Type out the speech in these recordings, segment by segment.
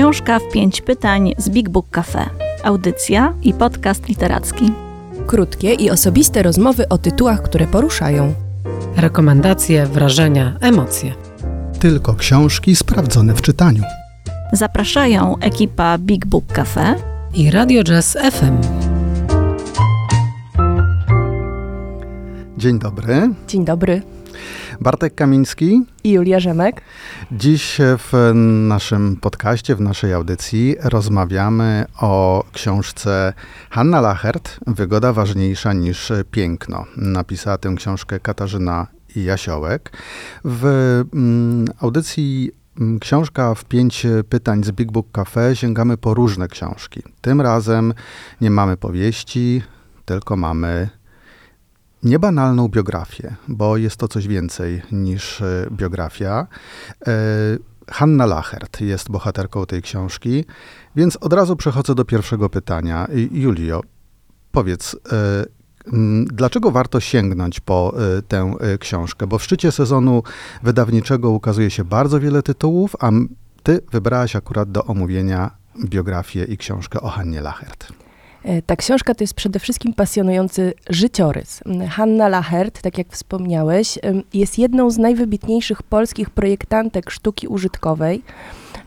Książka w pięć pytań z Big Book Cafe. Audycja i podcast literacki. Krótkie i osobiste rozmowy o tytułach, które poruszają. Rekomendacje, wrażenia, emocje. Tylko książki sprawdzone w czytaniu. Zapraszają ekipa Big Book Cafe i Radio Jazz FM. Dzień dobry. Dzień dobry. Bartek Kamiński i Julia Rzemek. Dziś w naszym podcaście, w naszej audycji rozmawiamy o książce Hanna Lachert Wygoda ważniejsza niż piękno. Napisała tę książkę Katarzyna Jasiołek. W mm, audycji mm, Książka w pięć pytań z Big Book Cafe sięgamy po różne książki. Tym razem nie mamy powieści, tylko mamy niebanalną biografię, bo jest to coś więcej niż e, biografia. E, Hanna Lachert jest bohaterką tej książki, więc od razu przechodzę do pierwszego pytania. Julio, powiedz, e, Dlaczego warto sięgnąć po tę książkę? Bo w szczycie sezonu wydawniczego ukazuje się bardzo wiele tytułów, a ty wybrałaś akurat do omówienia biografię i książkę o Hannie Lachert. E, ta książka to jest przede wszystkim pasjonujący życiorys. Hanna Lachert, tak jak wspomniałeś, jest jedną z najwybitniejszych polskich projektantek sztuki użytkowej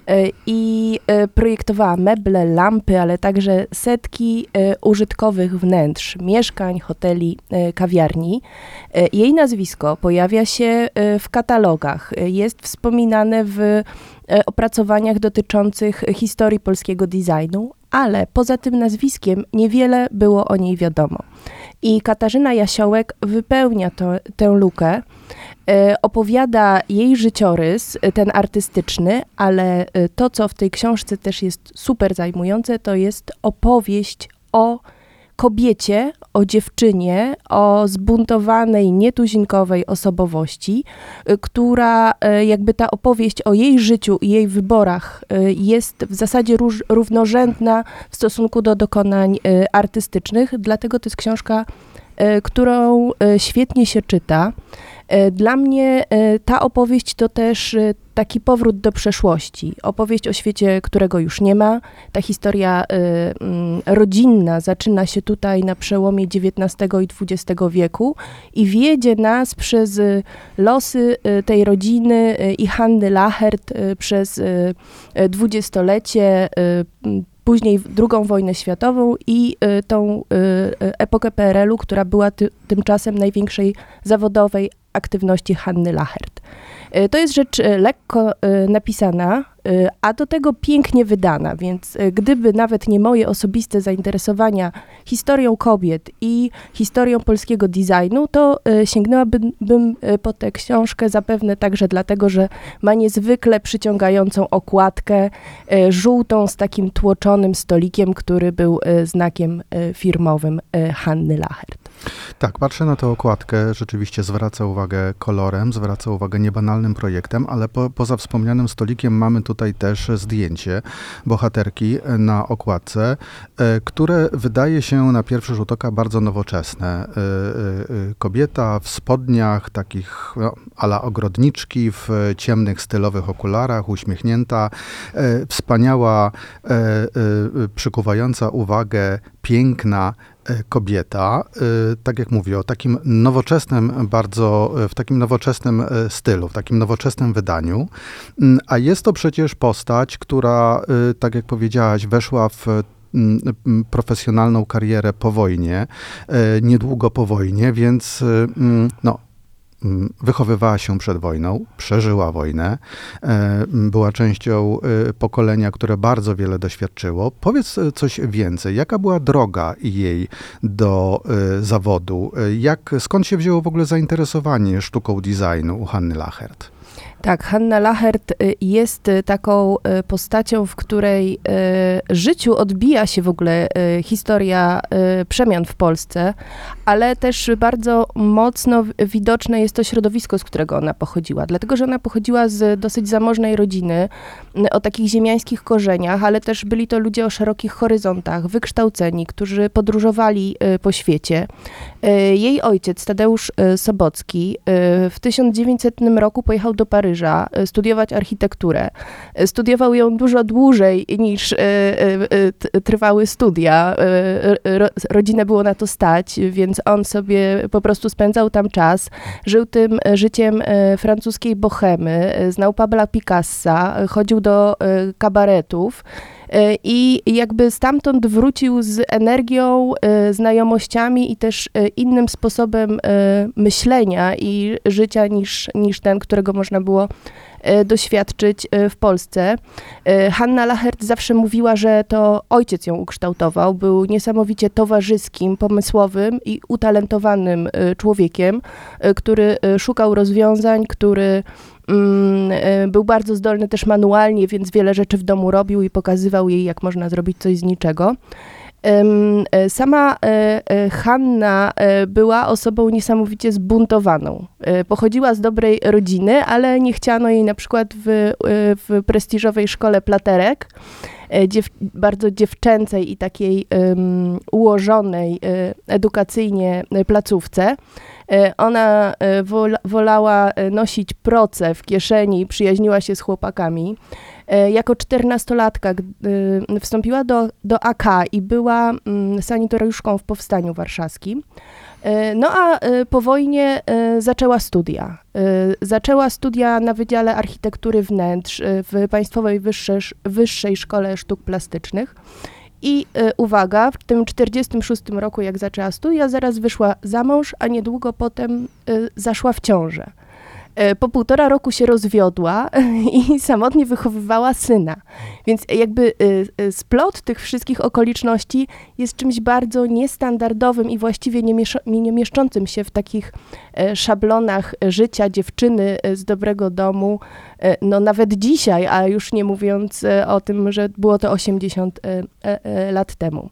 e, i e, projektowała meble, lampy, ale także setki użytkowych wnętrz, mieszkań, hoteli, kawiarni. Jej nazwisko pojawia się w katalogach, jest wspominane w opracowaniach dotyczących historii polskiego designu, ale poza tym nazwiskiem niewiele było o niej wiadomo. I Katarzyna Jasiołek wypełnia to, tę lukę, e, opowiada jej życiorys, e, ten artystyczny, ale e, to, co w tej książce też jest super zajmujące, to jest opowieść o kobiecie, o dziewczynie, o zbuntowanej, nietuzinkowej osobowości, y, która y, jakby ta opowieść o jej życiu i jej wyborach y, jest w zasadzie róż, równorzędna w stosunku do dokonań artystycznych, dlatego to jest książka, którą świetnie się czyta. E, dla mnie e, ta opowieść to też e, taki powrót do przeszłości. Opowieść o świecie, którego już nie ma. Ta historia mm, rodzinna zaczyna się tutaj na przełomie XIX i XX wieku i wiedzie nas przez losy tej rodziny i Hanny Lachert przez dwudziestolecie później II wojnę światową i tą epokę PRL-u, która była ty, tymczasem największej zawodowej aktywności Hanny Lachert. E, to jest rzecz e, lekko e, napisana, a do tego pięknie wydana, więc gdyby nawet nie moje osobiste zainteresowania historią kobiet i historią polskiego designu, to sięgnęłabym po tę książkę zapewne także dlatego, że ma niezwykle przyciągającą okładkę, żółtą z takim tłoczonym stolikiem, który był znakiem firmowym Hanny Lachert. Tak, patrzę na tę okładkę, rzeczywiście zwraca uwagę kolorem, zwraca uwagę niebanalnym projektem, ale po, poza wspomnianym stolikiem mamy tutaj też zdjęcie bohaterki na okładce, e, które wydaje się na pierwszy rzut oka bardzo nowoczesne. E, e, kobieta w spodniach, takich no, ala ogrodniczki, w ciemnych, stylowych okularach, uśmiechnięta, wspaniała, przykuwająca uwagę, piękna, E, kobieta, e, tak jak mówię, o takim nowoczesnym, bardzo, e, w takim nowoczesnym stylu, w takim nowoczesnym wydaniu. Mm, a jest to przecież postać, która, tak jak powiedziałaś, weszła w profesjonalną karierę po wojnie, niedługo po wojnie, więc mm, no, wychowywała się przed wojną, przeżyła wojnę, e, była częścią e, pokolenia, które bardzo wiele doświadczyło. Powiedz e, coś więcej. Jaka była droga jej do zawodu? Jak, skąd się wzięło w ogóle zainteresowanie sztuką designu u Hanny Lachert? Tak, Hanna Lachert y, jest y, taką y, postacią, w której życiu odbija się w ogóle historia przemian w Polsce, ale też bardzo mocno widoczne jest to środowisko, z którego ona pochodziła. Dlatego, że ona pochodziła z dosyć zamożnej rodziny, o takich ziemiańskich korzeniach, ale też byli to ludzie o szerokich horyzontach, wykształceni, którzy podróżowali po świecie. Jej ojciec, Tadeusz Sobocki, w 1900 roku pojechał do Paryża e, studiować architekturę. E, Studiował ją dużo dłużej niż e, trwały studia. Ro- Rodzinę było na to stać, więc on sobie po prostu spędzał tam czas. Żył tym życiem francuskiej bohemy, znał Pabla Picassa, chodził do kabaretów. E, I jakby stamtąd wrócił z energią, e, znajomościami i też e, innym sposobem myślenia i życia niż, niż ten, którego można było doświadczyć w Polsce. Hanna Lachert zawsze mówiła, że to ojciec ją ukształtował. Był niesamowicie towarzyskim, pomysłowym i utalentowanym człowiekiem, który szukał rozwiązań, który Był bardzo zdolny też manualnie, więc wiele rzeczy w domu robił i pokazywał jej, jak można zrobić coś z niczego. E, Sama e, e, Hanna była osobą niesamowicie zbuntowaną. Pochodziła z dobrej rodziny, ale nie chciano jej na przykład w, w prestiżowej szkole platerek, dziew, bardzo dziewczęcej i takiej em, ułożonej edukacyjnie placówce. Ona wola, wolała nosić proce w kieszeni przyjaźniła się z chłopakami. E, Jako czternastolatka gdy wstąpiła do, do AK i była mm, sanitariuszką w Powstaniu Warszawskim. E, No a e, po wojnie zaczęła studia. Zaczęła studia na Wydziale Architektury Wnętrz w Państwowej Wyższej, Wyższej Szkole Sztuk Plastycznych. I uwaga, w tym 46 roku, jak zaczęła studia, zaraz wyszła za mąż, a niedługo potem zaszła w ciążę. E, Po półtora roku się rozwiodła i samotnie wychowywała syna. Więc jakby e, e, splot tych wszystkich okoliczności jest czymś bardzo niestandardowym i właściwie nie, miesza- nie mieszczącym się w takich szablonach życia dziewczyny z dobrego domu, no nawet dzisiaj, a już nie mówiąc o tym, że było to 80 e, e, e, lat temu.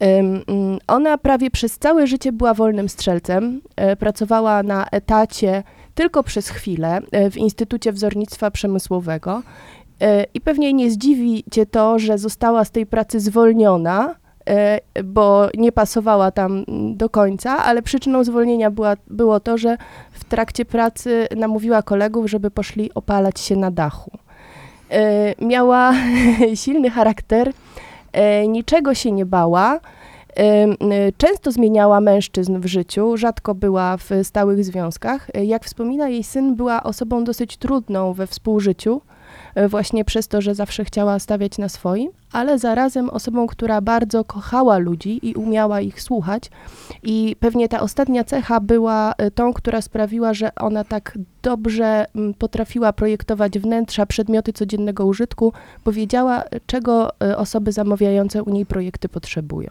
Em, mm, Ona prawie przez całe życie była wolnym strzelcem, pracowała na etacie tylko przez chwilę e, w Instytucie Wzornictwa Przemysłowego e, i pewnie nie zdziwi cię to, że została z tej pracy zwolniona, e, bo nie pasowała tam do końca, ale przyczyną zwolnienia była, było to, że w trakcie pracy namówiła kolegów, żeby poszli opalać się na dachu. Miała silny charakter, niczego się nie bała. Y, Często zmieniała mężczyzn w życiu, rzadko była w stałych związkach. Jak wspomina jej syn, była osobą dosyć trudną we współżyciu, e, właśnie przez to, że zawsze chciała stawiać na swoim, ale zarazem osobą, która bardzo kochała ludzi i umiała ich słuchać. I pewnie ta ostatnia cecha była e, tą, która sprawiła, że ona tak dobrze potrafiła projektować wnętrza, przedmioty codziennego użytku, bo wiedziała, czego e, osoby zamawiające u niej projekty potrzebują.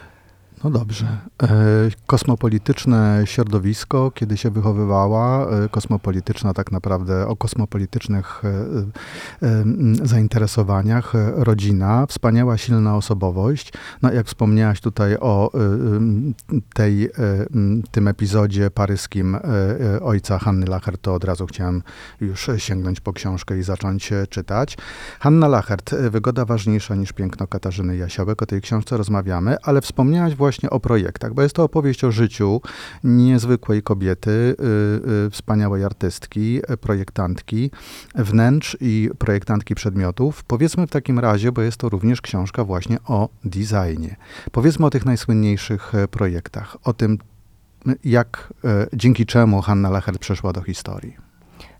No dobrze. E, kosmopolityczne środowisko, kiedy się wychowywała, e, kosmopolityczna tak naprawdę o kosmopolitycznych e, zainteresowaniach, rodzina, wspaniała, silna osobowość. No jak wspomniałaś tutaj o tej, tym epizodzie paryskim ojca Hanny Lachert, to od razu chciałem już sięgnąć po książkę i zacząć czytać. Hanna Lachert, Wygoda ważniejsza niż piękno Katarzyny Jasiołek. O tej książce rozmawiamy, ale wspomniałaś właśnie o projektach, bo jest to opowieść o życiu niezwykłej kobiety, y, y, wspaniałej artystki, projektantki wnętrz i projektantki przedmiotów. Powiedzmy w takim razie, bo jest to również książka właśnie o designie. Powiedzmy o tych najsłynniejszych e, projektach, o tym, jak, e, dzięki czemu Hanna Lachert przeszła do historii.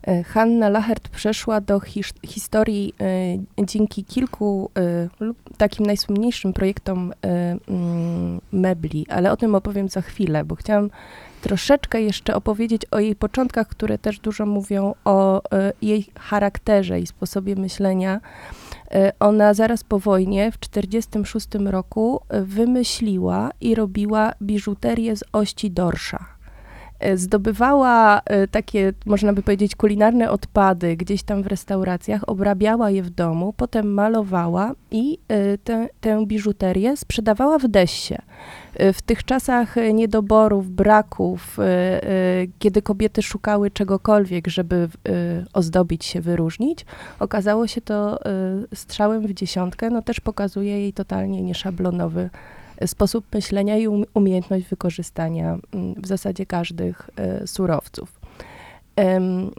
E, Hanna Lachert przeszła do hisz- historii e, dzięki kilku lub takim najsłynniejszym projektom mm, mebli, ale o tym opowiem za chwilę, bo chciałam troszeczkę jeszcze opowiedzieć o jej początkach, które też dużo mówią o jej charakterze i sposobie myślenia. Ona zaraz po wojnie w 1946 roku wymyśliła i robiła biżuterię z ości dorsza. E, Zdobywała e, takie, można by powiedzieć, kulinarne odpady gdzieś tam w restauracjach, obrabiała je w domu, potem malowała i e, tę, tę biżuterię sprzedawała w Dessie. E, W tych czasach niedoborów, braków, kiedy kobiety szukały czegokolwiek, żeby ozdobić się, wyróżnić, okazało się to strzałem w dziesiątkę. No też pokazuje jej totalnie nieszablonowy sposób myślenia i um- umiejętność wykorzystania mm, w zasadzie każdych e, surowców. Mm,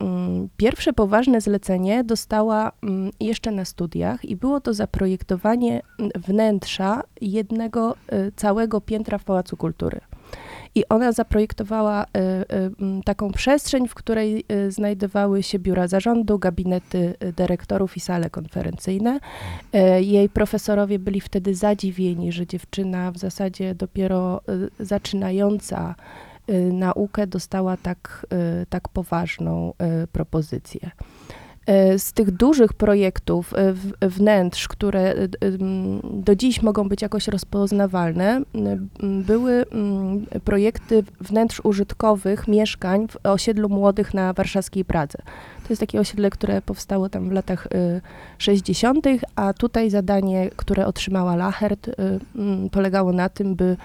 Pierwsze poważne zlecenie dostała mm, jeszcze na studiach i było to zaprojektowanie wnętrza jednego e, całego piętra w Pałacu Kultury. I ona zaprojektowała e, m, taką przestrzeń, w której e, znajdowały się biura zarządu, gabinety dyrektorów i sale konferencyjne. E, Jej profesorowie byli wtedy zadziwieni, że dziewczyna w zasadzie dopiero zaczynająca naukę dostała tak, tak poważną propozycję. E, Z tych dużych projektów e, wnętrz, które e, do dziś mogą być jakoś rozpoznawalne, były projekty wnętrz użytkowych mieszkań w osiedlu młodych na warszawskiej Pradze. To jest takie osiedle, które powstało tam w latach e, 60., a tutaj zadanie, które otrzymała Lachert, polegało na tym, by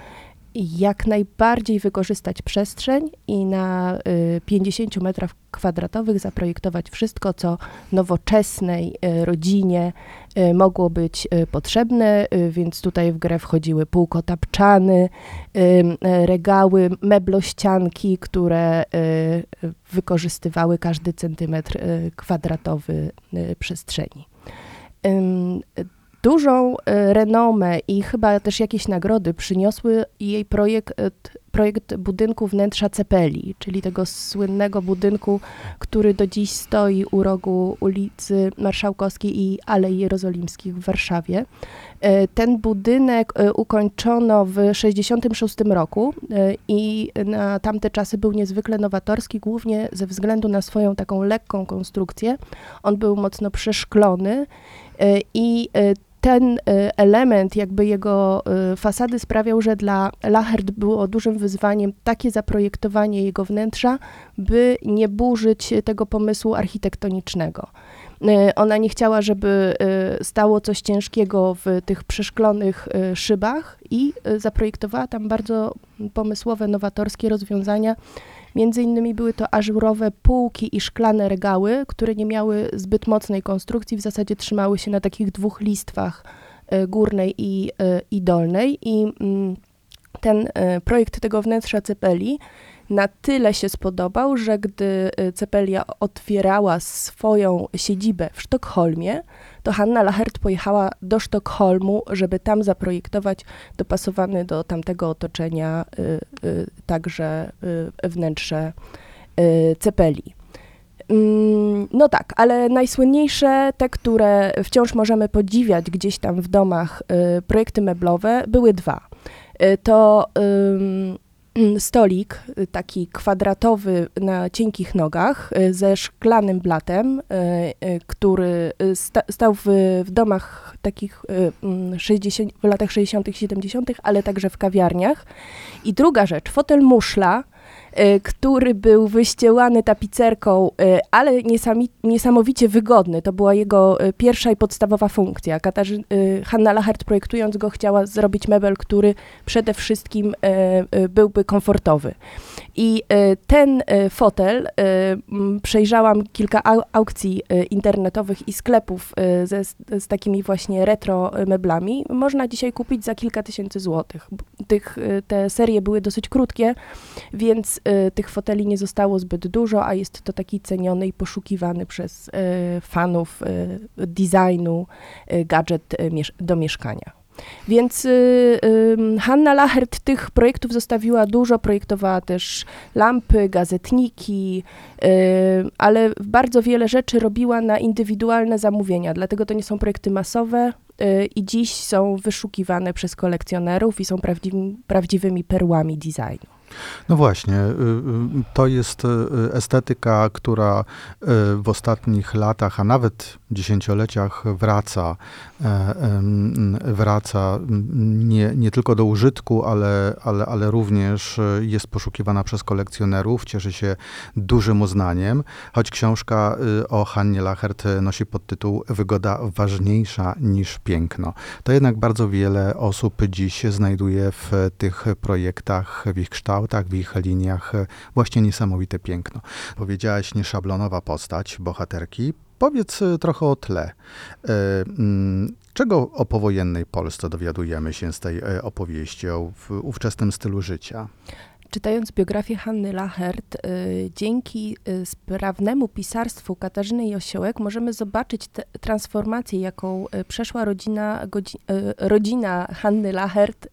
jak najbardziej wykorzystać przestrzeń i na y, 50 metrach kwadratowych zaprojektować wszystko, co nowoczesnej y, rodzinie y, mogło być y, potrzebne, y, więc tutaj w grę wchodziły półkotapczany, y, y, regały, meblościanki, które y, y, wykorzystywały każdy centymetr y, kwadratowy y, przestrzeni. Dużą e, renomę i chyba też jakieś nagrody przyniosły jej projekt, e, projekt budynku wnętrza Cepeli, czyli tego słynnego budynku, który do dziś stoi u rogu ulicy Marszałkowskiej i Alei Jerozolimskich w Warszawie. E, Ten budynek ukończono w 1966 roku i na tamte czasy był niezwykle nowatorski, głównie ze względu na swoją taką lekką konstrukcję. On był mocno przeszklony i e, ten e, element jakby jego e, fasady sprawiał, że dla Lachert było dużym wyzwaniem takie zaprojektowanie jego wnętrza, by nie burzyć tego pomysłu architektonicznego. Ona nie chciała, żeby stało coś ciężkiego w tych przeszklonych szybach i zaprojektowała tam bardzo pomysłowe, nowatorskie rozwiązania. Między innymi były to ażurowe półki i szklane regały, które nie miały zbyt mocnej konstrukcji, w zasadzie trzymały się na takich dwóch listwach e, górnej i, e, i dolnej. I mm, ten e, projekt tego wnętrza Cepeli na tyle się spodobał, że gdy e, Cepelia otwierała swoją siedzibę w Sztokholmie, to Hanna Lachert pojechała do Sztokholmu, żeby tam zaprojektować dopasowany do tamtego otoczenia y, y, także y, wnętrze y, Cepeli. Mm, No tak, ale najsłynniejsze, te, które wciąż możemy podziwiać gdzieś tam w domach, y, projekty meblowe, były dwa. Y, To stolik, y, taki kwadratowy na cienkich nogach, y, ze szklanym blatem, y, który sta, stał w, w domach takich y, mm, 60, w latach 60., 70., ale także w kawiarniach. I druga rzecz, fotel muszla, który był wyściełany tapicerką, y, ale niesamowicie wygodny. To była jego y, pierwsza i podstawowa funkcja. Katarzy, Hanna Lachert projektując go chciała zrobić mebel, który przede wszystkim byłby komfortowy. I ten fotel, przejrzałam kilka au- aukcji internetowych i sklepów ze, z takimi właśnie retro meblami. Można dzisiaj kupić za kilka tysięcy złotych. Tych, te serie były dosyć krótkie, więc y, tych foteli nie zostało zbyt dużo, a jest to taki ceniony i poszukiwany przez y, fanów y, designu y, gadżet y, do mieszkania. Więc y, Hanna Lachert tych projektów zostawiła dużo, projektowała też lampy, gazetniki, ale bardzo wiele rzeczy robiła na indywidualne zamówienia, dlatego to nie są projekty masowe i dziś są wyszukiwane przez kolekcjonerów i są prawdziwymi perłami designu. No właśnie, y, y, to jest y, estetyka, która w ostatnich latach, a nawet dziesięcioleciach wraca, e, wraca nie, nie tylko do użytku, ale, ale, ale również jest poszukiwana przez kolekcjonerów, cieszy się dużym uznaniem, choć książka o Hannie Lachert nosi podtytuł Wygoda ważniejsza niż piękno. To jednak bardzo wiele osób dziś znajduje w tych projektach, w ich kształtach, w ich liniach właśnie niesamowite piękno. Powiedziałaś nieszablonowa postać bohaterki. Powiedz e, trochę o tle. E, mm, Czego o powojennej Polsce dowiadujemy się z tej e, opowieści o ówczesnym stylu życia? Czytając biografię Hanny Lachert, y, dzięki y, sprawnemu pisarstwu Katarzyny Josiołek możemy zobaczyć transformację, jaką y, przeszła rodzina, rodzina Hanny Lachert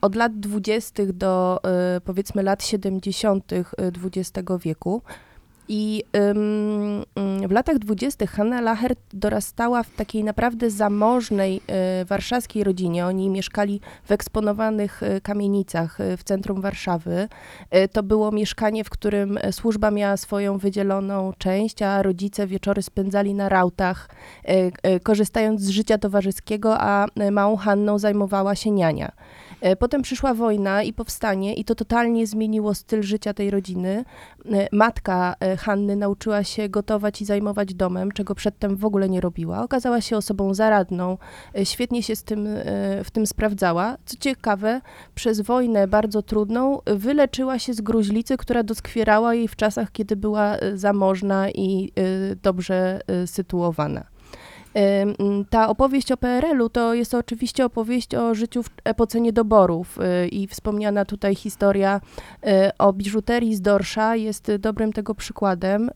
od lat 20. do powiedzmy lat 70. XX wieku. I w latach dwudziestych Hanna Lachert dorastała w takiej naprawdę zamożnej y, warszawskiej rodzinie. Oni mieszkali w eksponowanych y, kamienicach y, w centrum Warszawy. To było mieszkanie, w którym służba miała swoją wydzieloną część, a rodzice wieczory spędzali na rautach, y, y, korzystając z życia towarzyskiego, a małą Hanną zajmowała się niania. Potem przyszła wojna i powstanie, i to totalnie zmieniło styl życia tej rodziny. Matka Hanny nauczyła się gotować i zajmować domem, czego przedtem w ogóle nie robiła. Okazała się osobą zaradną, e, świetnie się z tym, e, w tym sprawdzała. Co ciekawe, przez wojnę bardzo trudną wyleczyła się z gruźlicy, która doskwierała jej w czasach, kiedy była e, zamożna i dobrze sytuowana. Ta opowieść o PRL-u to jest oczywiście opowieść o życiu w epoce niedoborów y, i wspomniana tutaj historia y, o biżuterii z Dorsza jest dobrym tego przykładem y,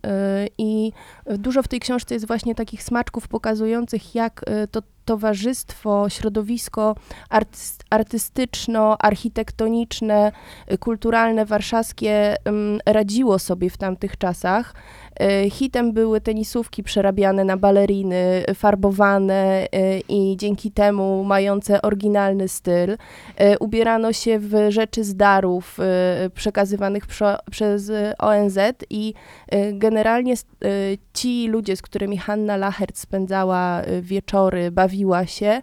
i dużo w tej książce jest właśnie takich smaczków pokazujących, jak to towarzystwo, środowisko artystyczno-architektoniczne, kulturalne, warszawskie radziło sobie w tamtych czasach. E, hitem były tenisówki przerabiane na baleriny, farbowane e, i dzięki temu mające oryginalny styl. Ubierano się w rzeczy z darów przekazywanych przez ONZ i generalnie ci ludzie, z którymi Hanna Lachert spędzała wieczory, bawiła się,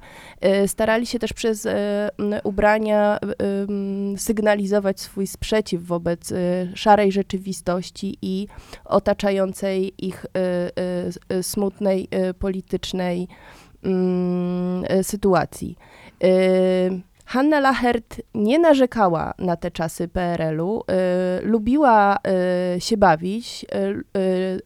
starali się też przez ubrania sygnalizować swój sprzeciw wobec szarej rzeczywistości i otaczającej ich smutnej politycznej mm, sytuacji. Hanna Lachert nie narzekała na te czasy PRL-u, y, lubiła y, się bawić, y,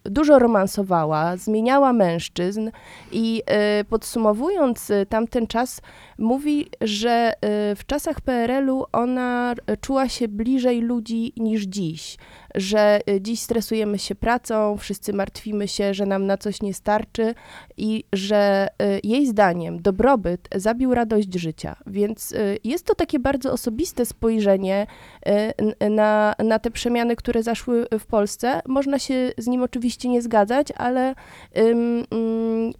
dużo romansowała, zmieniała mężczyzn i podsumowując tamten czas, mówi, że w czasach PRL-u ona czuła się bliżej ludzi niż dziś, że dziś stresujemy się pracą, wszyscy martwimy się, że nam na coś nie starczy i że jej zdaniem dobrobyt zabił radość życia, więc jest to takie bardzo osobiste spojrzenie e, na, na te przemiany, które zaszły w Polsce. Można się z nim oczywiście nie zgadzać, ale mm,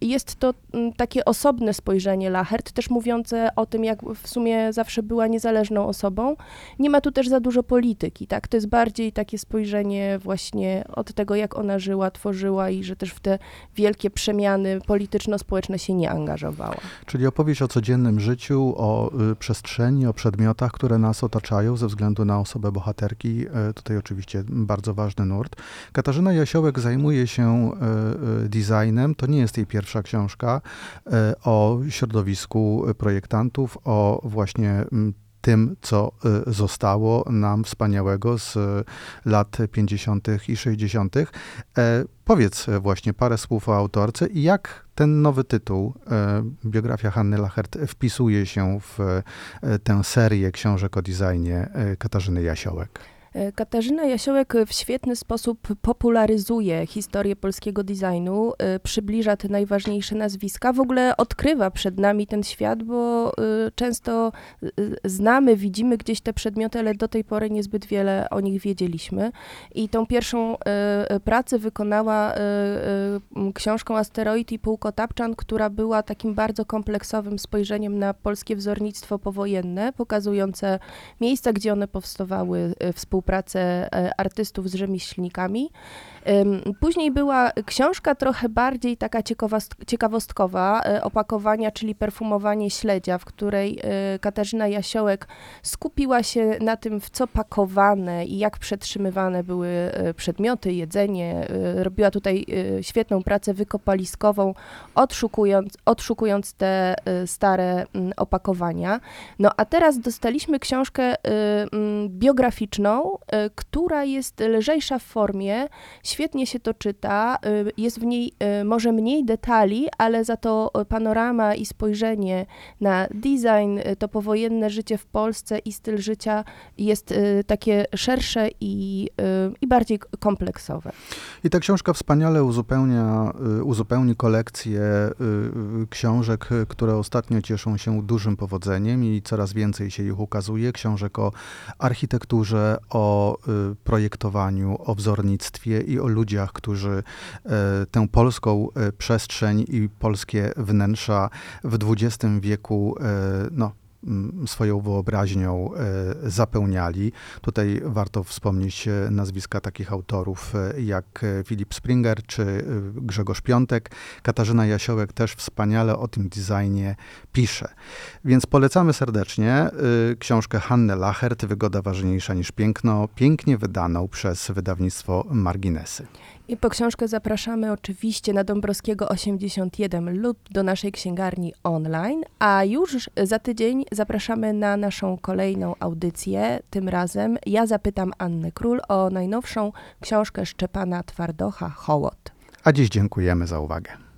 jest to mm, takie osobne spojrzenie Lachert, też mówiące o tym, jak w sumie zawsze była niezależną osobą. Nie ma tu też za dużo polityki, tak? To jest bardziej takie spojrzenie właśnie od tego, jak ona żyła, tworzyła i że też w te wielkie przemiany polityczno-społeczne się nie angażowała. Czyli opowieść o codziennym życiu, o y, przestrzeni, o przedmiotach, które nas otaczają ze względu na osobę bohaterki. Y, tutaj oczywiście bardzo ważny nurt. Katarzyna Jasiołek zajmuje się y, designem. To nie jest jej pierwsza książka o środowisku projektantów, o właśnie mm, tym, co zostało nam wspaniałego z lat 50. i 60. Powiedz właśnie parę słów o autorce i jak ten nowy tytuł, e, biografia Hanny Lachert, wpisuje się w e, tę serię książek o designie e, Katarzyny Jasiołek. E, Katarzyna Jasiołek w świetny sposób popularyzuje historię polskiego designu, e, przybliża te najważniejsze nazwiska, w ogóle odkrywa przed nami ten świat, bo e, często znamy, widzimy gdzieś te przedmioty, ale do tej pory niezbyt wiele o nich wiedzieliśmy. I tą pierwszą pracę wykonała książką Asteroid i Półkotapczan, która była takim bardzo kompleksowym spojrzeniem na polskie wzornictwo powojenne, pokazujące miejsca, gdzie one powstawały, współpracy współpracę e, artystów z rzemieślnikami. Później była książka trochę bardziej taka ciekawostkowa, e, opakowania, czyli perfumowanie śledzia, w której e, Katarzyna Jasiołek skupiła się na tym, w co pakowane i jak przetrzymywane były przedmioty, jedzenie. Robiła tutaj świetną pracę wykopaliskową, odszukując, odszukując te stare opakowania. No a teraz dostaliśmy książkę biograficzną, E, która jest lżejsza w formie, Świetnie się to czyta, y, jest w niej y, może mniej detali, ale za to y, panorama i spojrzenie na design, to powojenne życie w Polsce i styl życia jest takie szersze i, i bardziej kompleksowe. I ta książka wspaniale uzupełnia, uzupełni kolekcję książek, które ostatnio cieszą się dużym powodzeniem i coraz więcej się ich ukazuje. Książek o architekturze, o projektowaniu, o wzornictwie i o ludziach, którzy y, tę polską y, przestrzeń i polskie wnętrza w XX wieku y, no, swoją wyobraźnią e, zapełniali. Tutaj warto wspomnieć e, nazwiska takich autorów e, jak Filip Springer czy Grzegorz Piątek. Katarzyna Jasiołek też wspaniale o tym designie pisze. Więc polecamy serdecznie książkę Hanny Lachert, Wygoda ważniejsza niż piękno, pięknie wydaną przez wydawnictwo Marginesy. I po książkę zapraszamy oczywiście na Dąbrowskiego 81 lub do naszej księgarni online, a już za tydzień zapraszamy na naszą kolejną audycję. Tym razem ja zapytam Annę Król o najnowszą książkę Szczepana Twardocha Hołot. A dziś dziękujemy za uwagę.